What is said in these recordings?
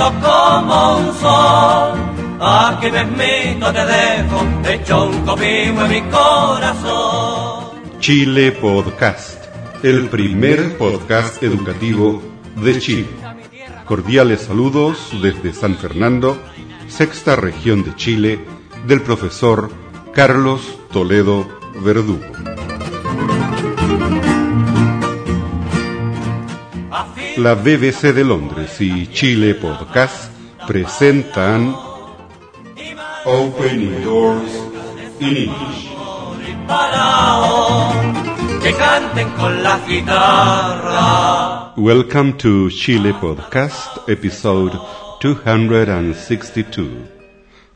Como un sol. Aquí te dejo, un en mi corazón. Chile Podcast, el primer podcast educativo de Chile. Cordiales saludos desde San Fernando, sexta región de Chile, del profesor Carlos Toledo Verdugo. La BBC de Londres y Chile Podcast presentan Opening Doors in English. Que canten con la guitarra. Welcome to Chile Podcast, episode 262.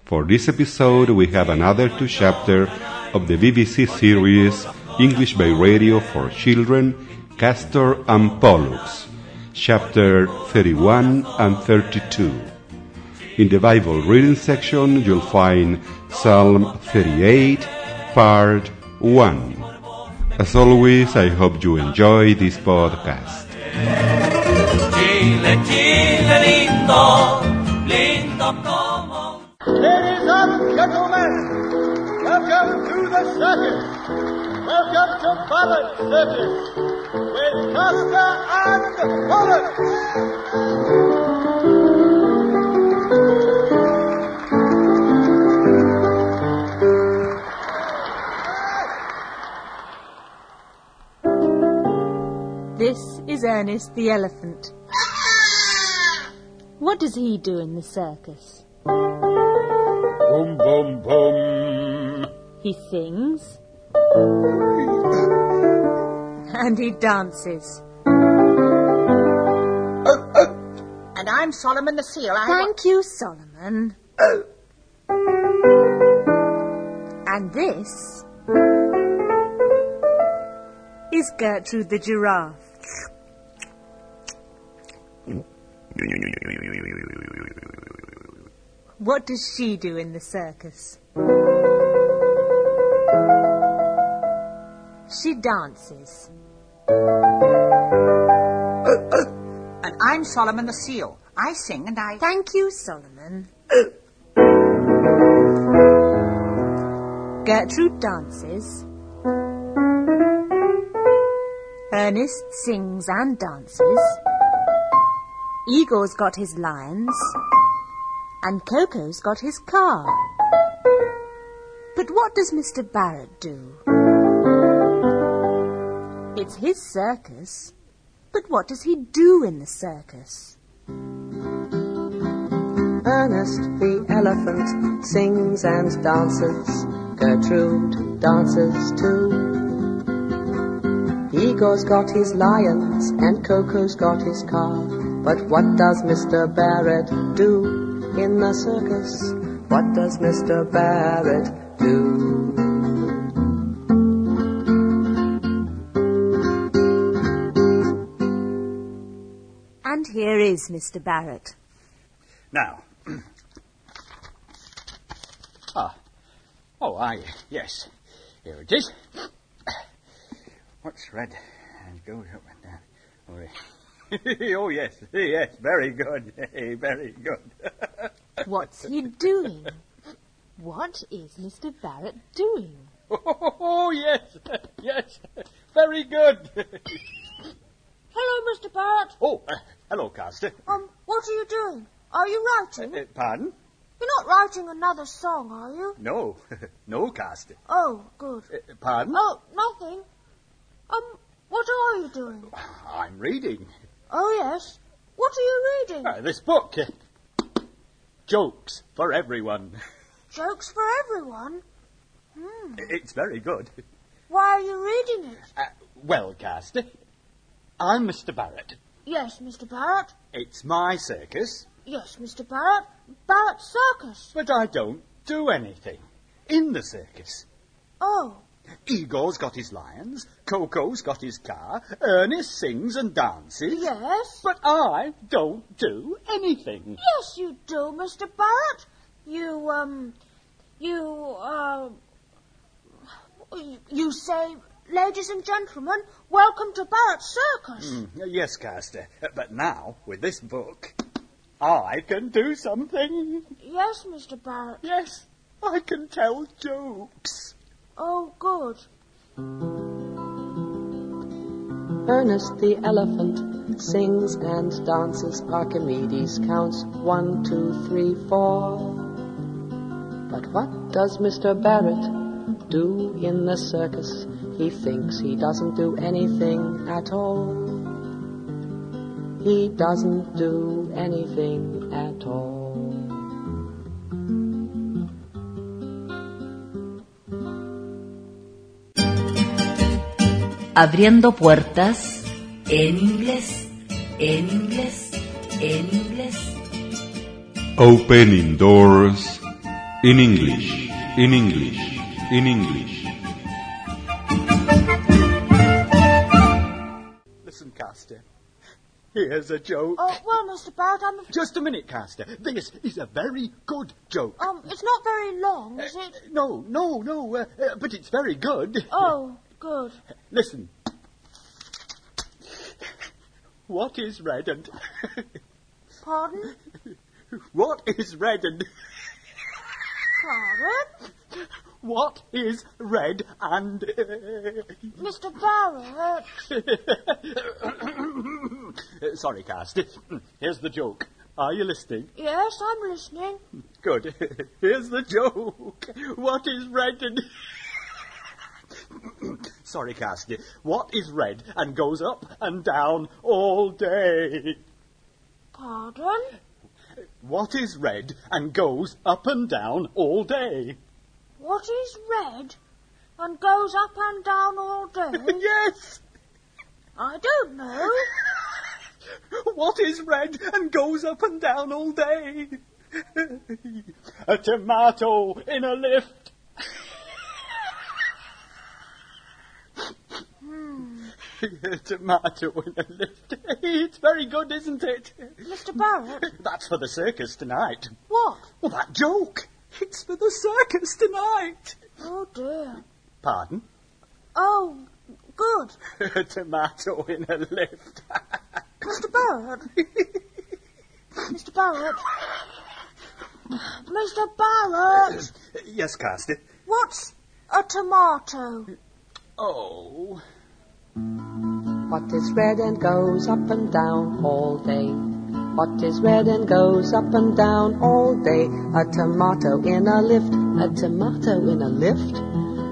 For this episode, we have another two chapter of the BBC series English by Radio for Children, Castor and Pollux, chapter 31 and 32. In the Bible reading section, you'll find Psalm 38, part 1. As always, I hope you enjoy this podcast. Chile, Chile lindo, lindo como Ladies and gentlemen, welcome to the circus. Welcome to Barrett Circus with Costa and. This is Ernest the elephant. What does he do in the circus? Boom, boom, boom. He sings. And he dances. And I'm Solomon the Seal. I Thank you, Solomon. And this is Gertrude the giraffe. What does she do in the circus? She dances. and I'm Solomon the Seal. I sing and I. Thank you, Solomon. Gertrude dances. Ernest sings and dances. Igor's got his lions. And Coco's got his car. But what does Mr. Barrett do? It's his circus. But what does he do in the circus? Ernest the elephant sings and dances. Gertrude dances too. Igor's got his lions and Coco's got his car. But what does Mr. Barrett do in the circus? What does Mr. Barrett do? Is Mr. Barrett. Now. ah. Oh, I, yes. Here it is. What's red and goes up and down? Oh, oh yes, yes, very good, very good. What's he doing? What is Mr. Barrett doing? oh yes, yes, very good. Hello, Mr. Barrett. oh, uh, hello, Castor. Um, what are you doing? Are you writing? Uh, pardon? You're not writing another song, are you? No, no, Castor. Oh, good. Uh, pardon? Oh, nothing. Um, what are you doing? I'm reading Oh, yes. What are you reading? uh, this book. Jokes for everyone. Jokes for everyone. Hmm. It's very good. Why are you reading it? Uh, well, Castor, I'm Mr. Barrett. Yes, Mr. Barrett. It's my circus, Yes, Mr. Barrett. Barrett Circus. but I don't do anything in the circus. Oh, Igor's got his lions, Coco's got his car, Ernest sings and dances. yes. But I don't do anything. Yes, you do, Mr. Barrett. You, um, you, uh, you say ladies and gentlemen, welcome to Barrett's Circus. Mm, yes, Castor. But now, with this book, I can do something. Yes, Mr. Barrett. Yes, I can tell jokes. Oh, good. Ernest the elephant sings and dances. Archimedes counts one, two, three, four. But what does Mr. Barrett do in the circus? He thinks he doesn't do anything at all. He doesn't do anything at all. Abriendo puertas en inglés, en inglés, en inglés. Opening doors in English, in English, in English. Here's a joke. Oh, well, Mr. Barrett, I'm... afraid. Just a minute, Castor. This is a very good joke. Um, it's not very long, is it? No, no, no, uh, uh, but it's very good. Oh, good. Listen. What is red and... Pardon? what is red and... Pardon? What is red and... Mr. Barrett. Uh, Sorry, Castor. Here's the joke. Are you listening? Yes, I'm listening. Good. Here's the joke. What is red and... Sorry, Castor. What is red and goes up and down all day? Pardon? What is red and goes up and down all day? What is red and goes up and down all day? yes! I don't know. What is red and goes up and down all day? a tomato in a lift. Hmm. a tomato in a lift. it's very good, isn't it? Mr. Barrett? That's for the circus tonight. What? Well, that joke. It's for the circus tonight. Oh, dear. Pardon? Oh, good. a tomato in a lift. Mr. Barrett? Mr. Barrett? Mr. Barrett? yes, Castor. What's a tomato? Oh. What is red and goes up and down all day? What is red and goes up and down all day? A tomato in a lift, a tomato in a lift.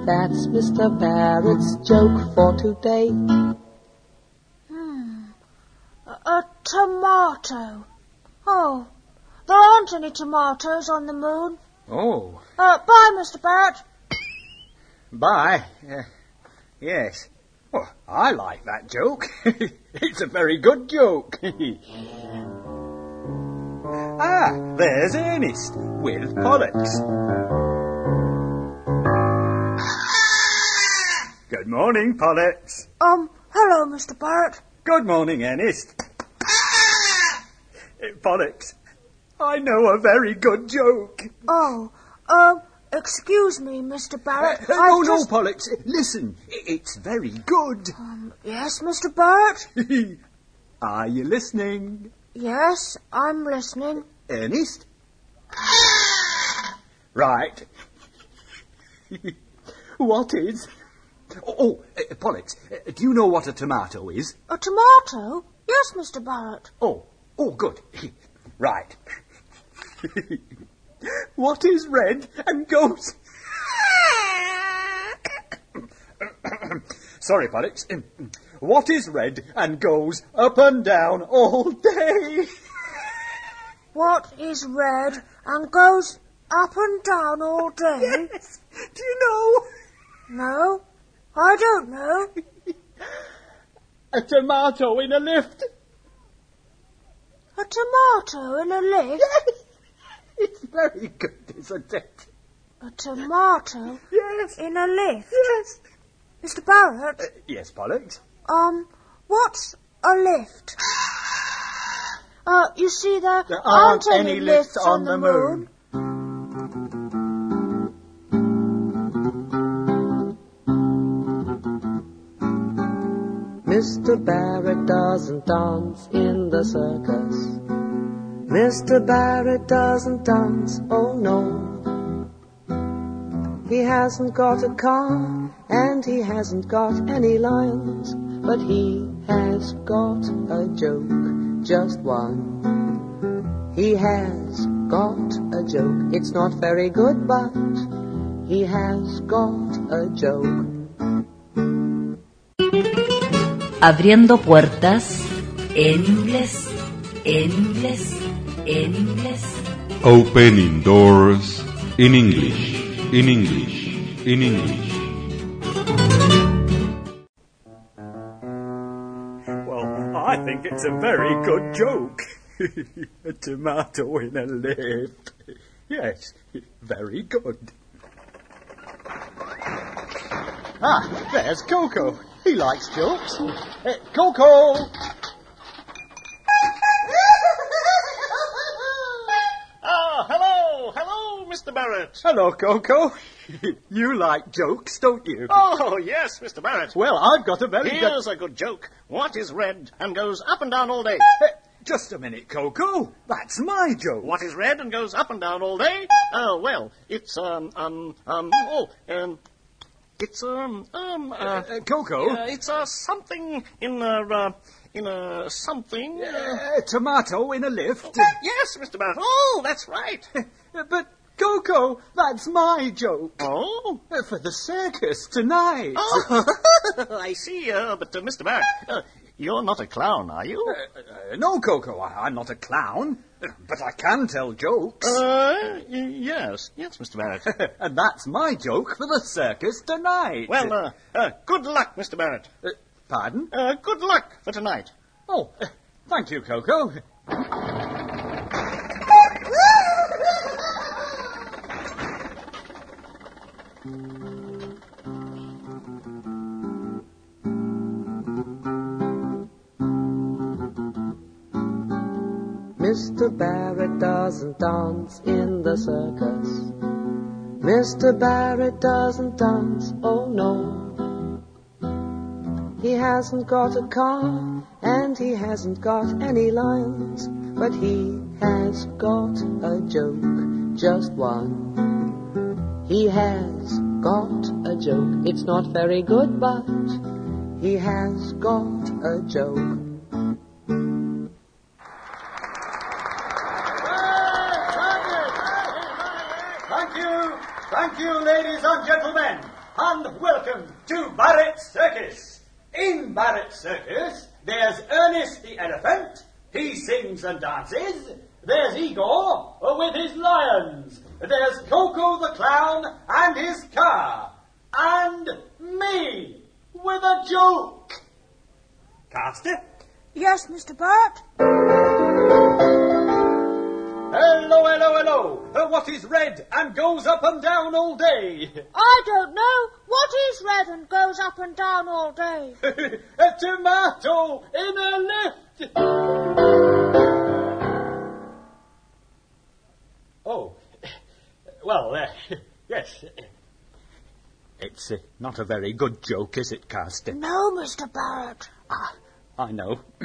That's Mr. Barrett's joke for today. Hmm. A, a tomato. Oh, there aren't any tomatoes on the moon. Oh. Uh, bye, Mr. Barrett. Bye. Uh, yes. Well, I like that joke. it's a very good joke. ah, there's Ernest with Pollux. Good morning, Pollux. Um, hello, Mr. Barrett. Good morning, Ernest. Pollux, I know a very good joke. Oh, um, excuse me, Mr. Barrett. Uh, no, no, just... Pollux. Listen, it's very good. Um, yes, Mr. Barrett? Are you listening, Yes, I'm listening. Ernest? right. what is? Oh, oh uh, Pollux, uh, do you know what a tomato is? A tomato? Yes, Mr. Barrett. Oh, oh, good. right. what is red and goes? Sorry, Pollux. What is red and goes up and down all day? What is red and goes up and down all day? Yes. Do you know? No, I don't know. A tomato in a lift. A tomato in a lift? Yes. It's very good, isn't it? A tomato Yes. in a lift? Yes. Mr. Barrett, Uh, yes, Pollux. Um, what's a lift? Uh, you see, there, There aren't any lifts on the moon. Mr. Barrett doesn't dance in the circus. Mr. Barrett doesn't dance, oh no. He hasn't got a car and he hasn't got any lions, but he has got a joke, just one. He has got a joke. It's not very good, but he has got a joke. Abriendo puertas en inglés, en inglés, en inglés. Opening doors in English, in English, in English. I think it's a very good joke. a tomato in a lift. Yes, very good. Ah, there's Coco. He likes jokes. Uh, Coco! Ah, hello, hello, Mr. Barrett. Hello, Coco. you like jokes, don't you? Oh, yes, Mr. Barrett. Well, I've got a very Here's good... a good joke. What is red and goes up and down all day? Uh, just a minute, Coco. That's my joke. What is red and goes up and down all day? Oh, well, it's, um, um, um, oh, um, it's, um, um, uh, Uh, Coco? uh, it's, uh, something in a, uh, in a something. Uh, Uh, tomato in a lift. yes, Mr. Barrett. Oh, that's right. but, Coco, that's my joke. Oh, Uh, For the circus tonight. oh, I see. Uh, but, uh, Mr. Barrett, uh, you're not a clown, are you? Uh, uh, no, Coco, I, I'm not a clown, but I can tell jokes. Uh, yes, yes, Mr. Barrett. and that's my joke for the circus tonight. well, uh, uh, good luck, Mr. Barrett. Uh, pardon? Uh, good luck for tonight. Oh, uh, thank you, Coco. Mr. Barrett doesn't dance in the circus. Mr. Barrett doesn't dance, oh no. He hasn't got a car and he hasn't got any lines, but he has got a joke, just one. He has got a joke. It's not very good, but he has got a joke. Thank you, thank you, ladies and gentlemen, and welcome to Barrett Circus. In Barrett Circus, there's Ernest the elephant. He sings and dances. There's Igor with his lions. There's Coco the clown and his car. And me with a joke. Castor? Yes, Mr. Barrett? Hello, hello, hello. Uh, what is red and goes up and down all day? I don't know. What is red and goes up and down all day? a tomato in a lift. Oh, well, uh, yes. It's uh, not a very good joke, is it, Castor? No, Mr. Barrett. Ah, I know.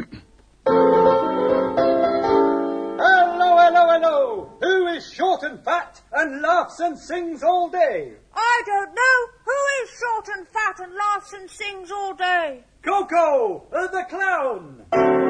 hello, hello, hello. Who is short and fat and laughs and sings all day? I don't know. Who is short and fat and laughs and sings all day? Coco, uh, the clown.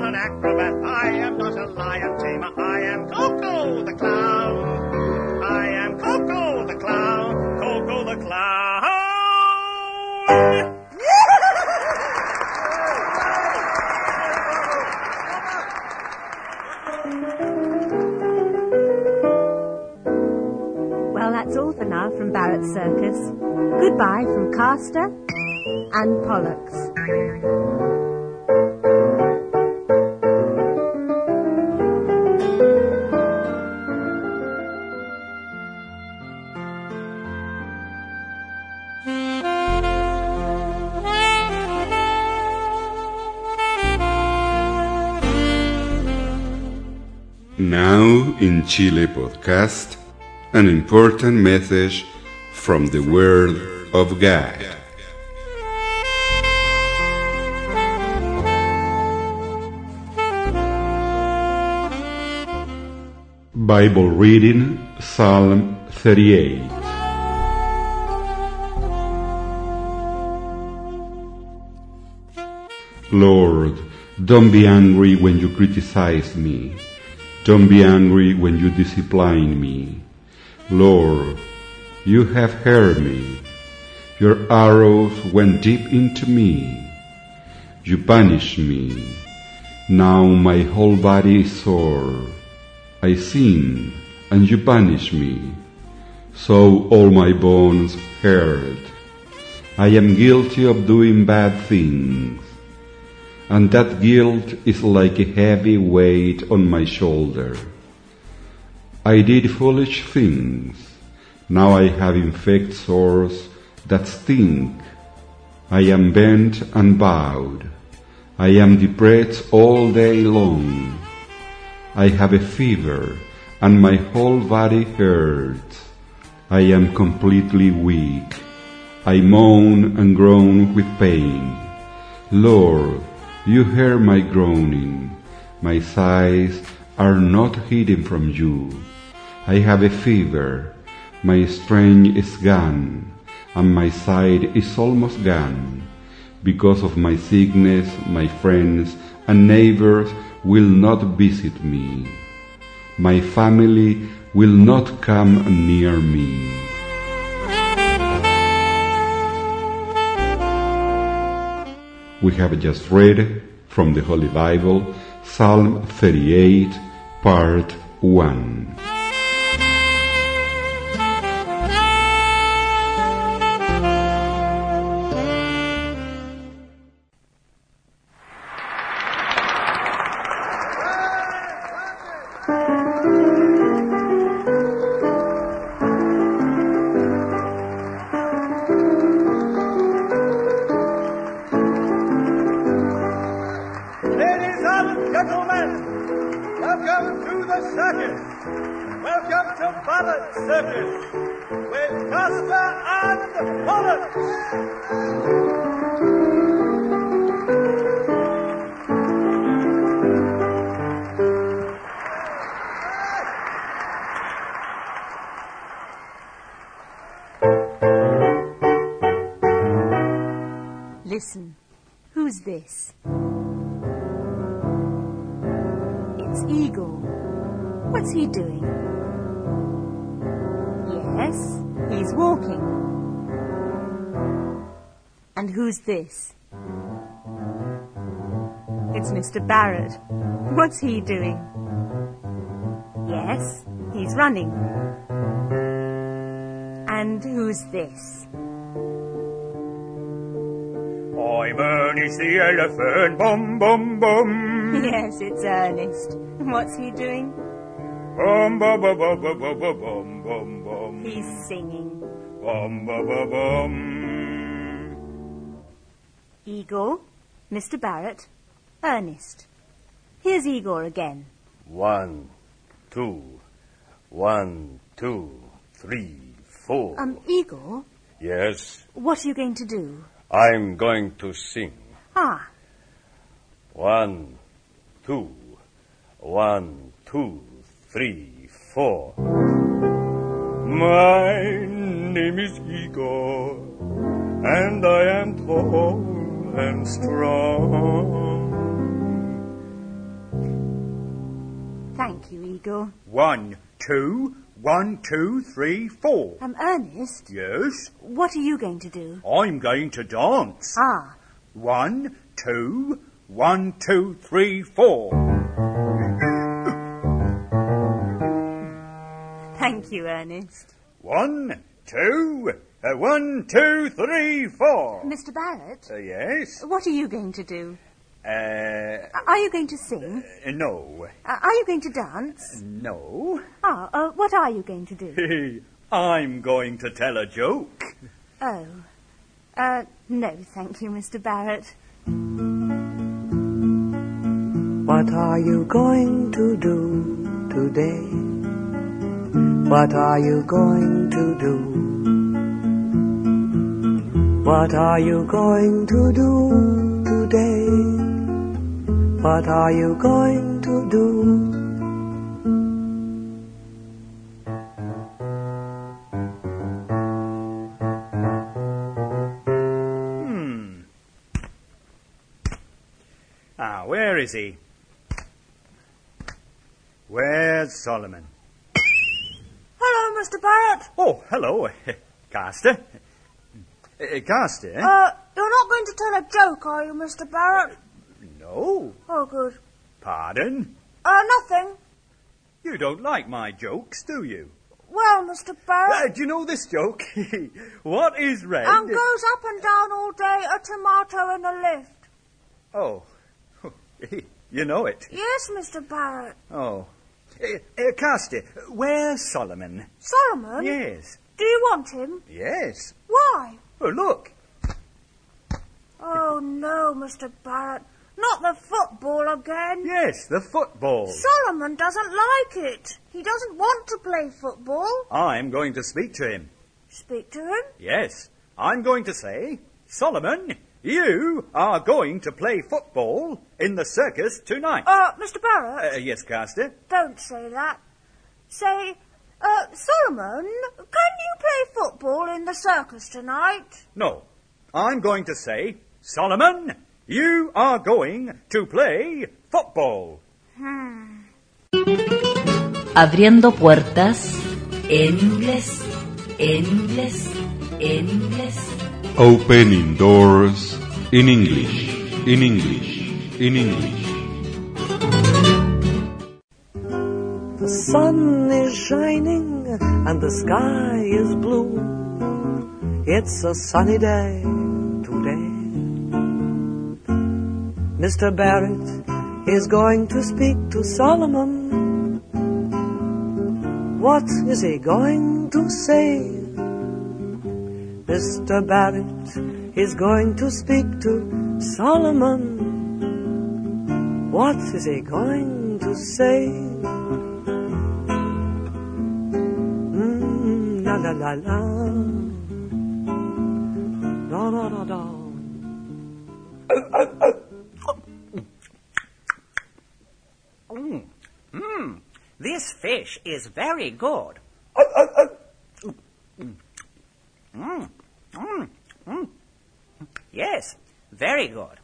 Not an acrobat. I am not a lion tamer. I am Coco the clown. I am Coco the clown. Coco the clown. Well, that's all for now from Barrett Circus. Goodbye from Castor and Pollux. In Chile podcast, an important message from the Word of God. Bible reading Psalm 38. Lord, don't be angry when you criticize me. Don't be angry when you discipline me. Lord, you have heard me. Your arrows went deep into me. You punished me. Now my whole body is sore. I sin, and you punish me. So all my bones hurt. I am guilty of doing bad things and that guilt is like a heavy weight on my shoulder. I did foolish things. Now I have infected sores that stink. I am bent and bowed. I am depressed all day long. I have a fever and my whole body hurts. I am completely weak. I moan and groan with pain. Lord, you hear my groaning. My sighs are not hidden from you. I have a fever. My strength is gone, and my sight is almost gone. Because of my sickness, my friends and neighbors will not visit me. My family will not come near me. We have just read from the Holy Bible Psalm 38, Part 1. To Circus with Castor and Pollux. Listen, who's this? It's Eagle. What's he doing? Yes, he's walking. And who's this? It's Mr. Barrett. What's he doing? Yes, he's running. And who's this? I'm Ernest the elephant, bum bum bum. Yes, it's Ernest. What's he doing? Bum bum bum bum bum bum bum bum bum bum. He's singing. Bum bum bum bum. Igor, Mr. Barrett, Ernest. Here's Igor again. One, two, one, two, three, four. Um, Igor, yes, what are you going to do? I'm going to sing. Ah, One, two, one, two, three, four. My name is Igor, and I am tall and strong. thank you, Igor. One, two, one, two, three, four. Um, Ernest, Yes, what are you going to do? I'm going to dance. Ah, One, two, one, two, three, four. Thank you, Ernest. One, two, uh, one, two, three, four. Mr. Barrett, Uh, yes. what are you going to do? Uh, Are you going to sing? uh, no, Uh, are you going to dance? no. Ah, uh, what are you going to do? I'm going to tell a joke. Oh. Uh, no, thank you, Mr. Barrett. What are you going to do? today? What are you going to do? What are you going to do today? What are you going to do? Hmm. Ah, where is he? Where's Solomon? Mr. Barrett. Oh, hello, Castor. Uh, Castor? Uh, you're not going to tell a joke, are you, Mr. Barrett? No. Oh, good. Pardon? Uh, nothing. You don't like my jokes, do you? Well, Mr. Uh, Barrett, do you know this joke? what is red? and goes up and down all day a tomato in a lift. Oh, you know it. Yes, Mr. Barrett. Oh. Uh, uh, Castor, where's Solomon? Solomon? Yes. Do you want him? Yes. Why? Oh, look. Oh, no, Mr. Barrett. Not the football again. Yes, the football. Solomon doesn't like it. He doesn't want to play football. I'm going to speak to him. Speak to him. Yes, I'm going to say, Solomon, you are going to play football in the circus tonight. Uh, Mr. Barrett, Uh, yes, Castor. don't say that. Say, uh, Solomon, can you play football in the circus tonight? No, I'm going to say, Solomon, you are going to play football. Hmm. Abriendo puertas en inglés, en inglés, en inglés. Opening doors in English, in English, in English. The sun is shining and the sky is blue. It's a sunny day today. Mr. Barrett is going to speak to Solomon. What is he going to say? Mr. Barrett is going to speak to Solomon. What is he going to say? Mm, la la la la. La la la la. Mm. Mm. This fish is very good. Mm. Mm. Mm. Mm. Yes, very good.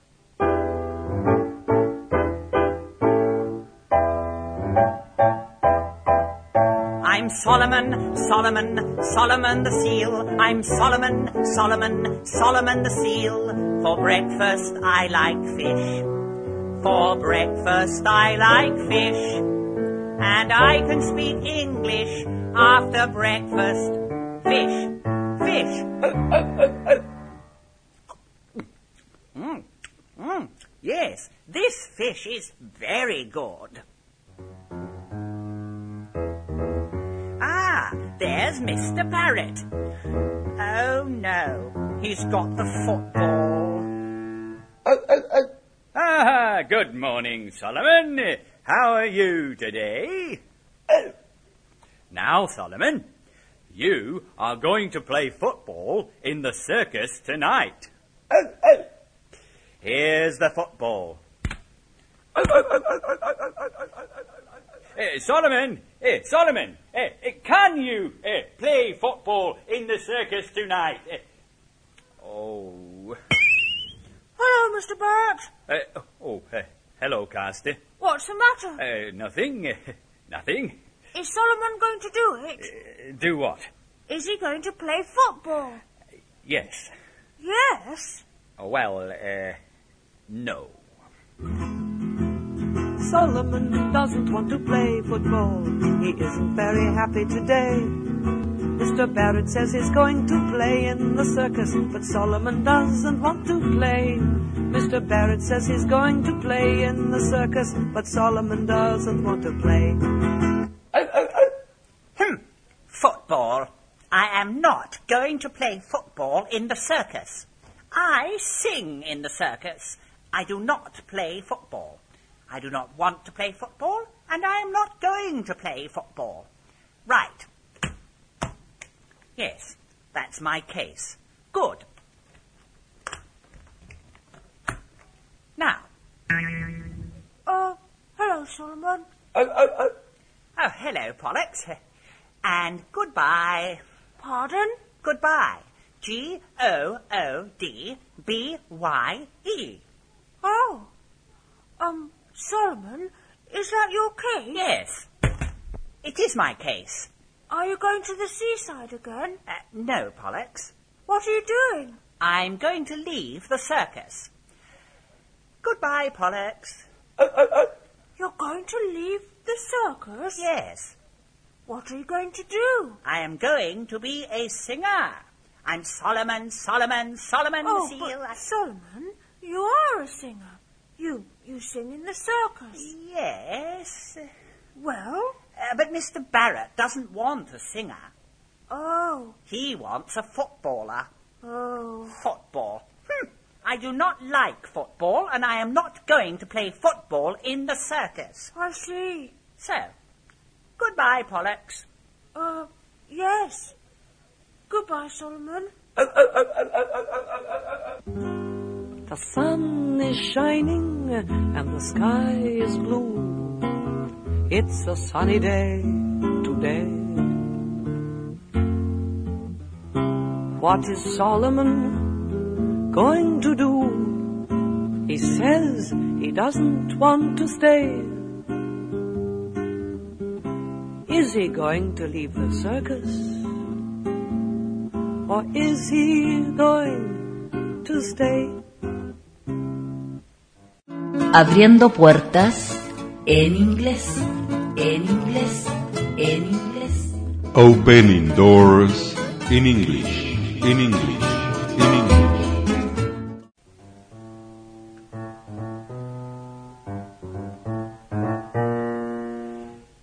I'm Solomon, Solomon, Solomon the seal. I'm Solomon, Solomon, Solomon the seal. For breakfast I like fish. For breakfast I like fish. And I can speak English after breakfast. Fish, fish. Mm, mm, yes, this fish is very good. Ah, there's Mr. Barrett. Oh no, he's got the football. Oh, oh, oh. Ah, good morning, Solomon. How are you today? Now, Solomon, you are going to play football in the circus tonight. Oh, oh. Here's the football. Eh, Solomon, eh, Solomon, eh, eh, can you eh, play football in the circus tonight? Eh, oh, Hello, Mr. Barrett. eh, oh, eh, hello, Castor. What's the matter? Uh, nothing, eh, nothing. Is Solomon going to do it? Uh, do what? Is he going to play football? Yes. Yes. Oh, well, uh, no. Solomon doesn't want to play football. He isn't very happy today. Mr. Barrett says he's going to play in the circus, but Solomon doesn't want to play. Mr. Barrett says he's going to play in the circus, but Solomon doesn't want to play. Oh, oh, oh. Hmm. Football. I am not going to play football in the circus. I sing in the circus. I do not play football. I do not want to play football. and I am not going to play football. Right. Yes, that's my case. Good. Now, Oh, hello, Solomon. oh, oh, oh. Oh, hello, Pollux. And goodbye. Pardon? Goodbye. G O O D B Y E. Oh. Um, Solomon, is that your case? Yes. It is my case. Are you going to the seaside again? Uh, no, Pollux. What are you doing? I'm going to leave the circus. Goodbye, Pollux. You're going to leave the circus? Yes, What are you going to do? I am going to be a singer. I'm Solomon, Solomon, Solomon Oh, the Seal. but Solomon, you are a singer. You you sing in the circus. Yes. Well, Uh, but Mr. Barrett doesn't want a singer. oh, He wants a footballer. oh. Football. Hm. I do not like football, and I am not going to play football in the circus. I see. So, goodbye, Pollux. Uh, yes. Goodbye, Solomon. The sun is shining and the sky is blue. It's a sunny day today. What is Solomon going to do? He says he doesn't want to stay. Is he going to leave the circus? Or is he going to stay? Abriendo puertas en inglés, en inglés, en inglés. Opening doors in English, in English, in English.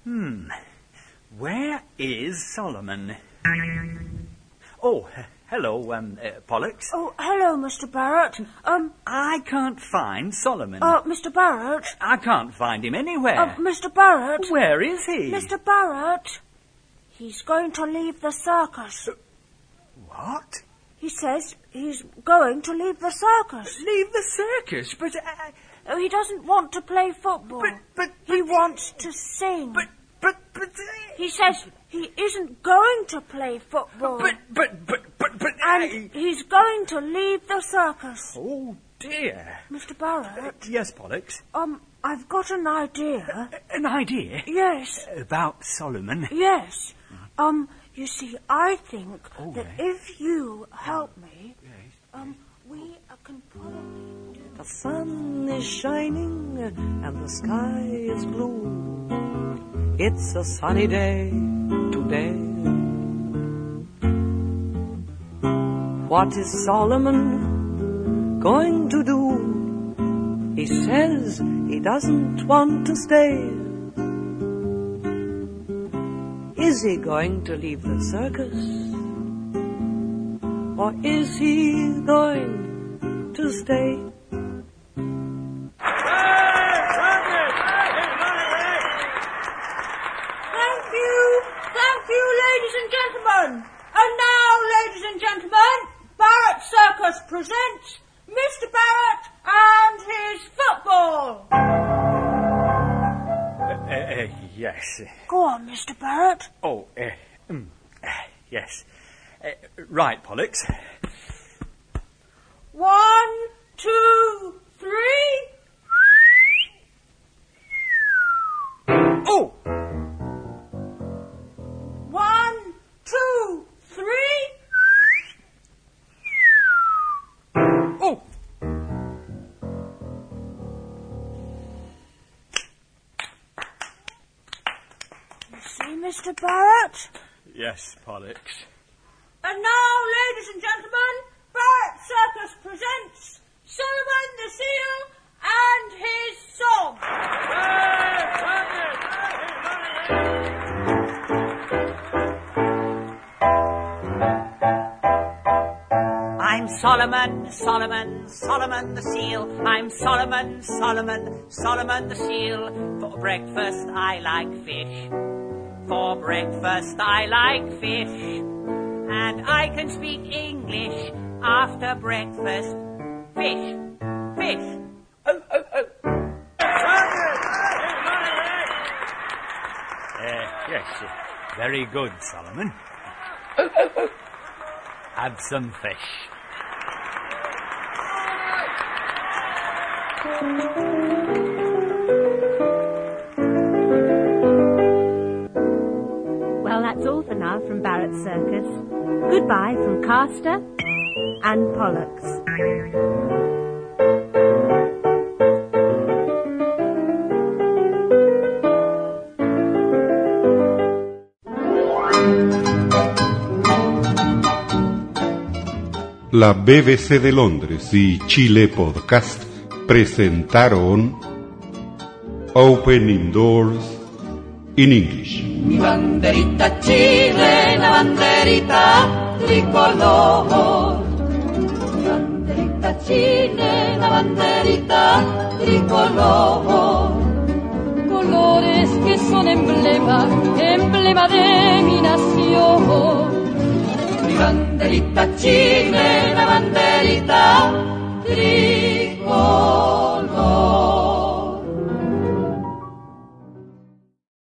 Hmm. Where is Solomon? Oh, hello, um, uh, Pollux. Oh, hello, Mr. Barrett. Um, I can't find Solomon. uh, Mr. Barrett. I can't find him anywhere. Uh, Mr. Barrett. Where is he? Mr. Barrett. He's going to leave the circus. What? He says he's going to leave the circus. Leave the circus? But, uh, Oh, he doesn't want to play football. but, but, he wants to sing. but, but, but, he says he isn't going to play football. but, but, but, but, but, and I- he's going to leave the circus. Oh, dear. Mr. Barrett, Yes, Pollux. um, I've got an idea. An idea Yes, about Solomon. yes. Um, you see, I think Oh, that yes. if you help me, um, we uh, can probably The sun is shining and the sky is blue. It's a sunny day today. What is Solomon going to do? He says he doesn't want to stay. Is he going to leave the circus? Or is he going to stay? Pollux. One, two, three. Oh! One, two, three. Oh! You see, Mr. Barrett? Yes, Pollux. And now, ladies and gentlemen, Barrett Circus presents Solomon the Seal and his song. I'm Solomon, Solomon, Solomon the seal. I'm Solomon, Solomon, Solomon the seal. For breakfast I like fish. For breakfast I like fish. And I can speak English after breakfast. Fish, fish. Oh, oh, oh. Uh, yes, uh, very good, Solomon. Have some fish. For now from Barrett Circus. Goodbye from Castor and Pollux. La BBC de Londres y Chile Podcast presentaron Opening Doors in English. Mi banderita chilena, banderita tricolor. Mi banderita chilena, banderita tricolor. Colores que son emblema, emblema de mi nación. Mi banderita chilena, banderita tricolor.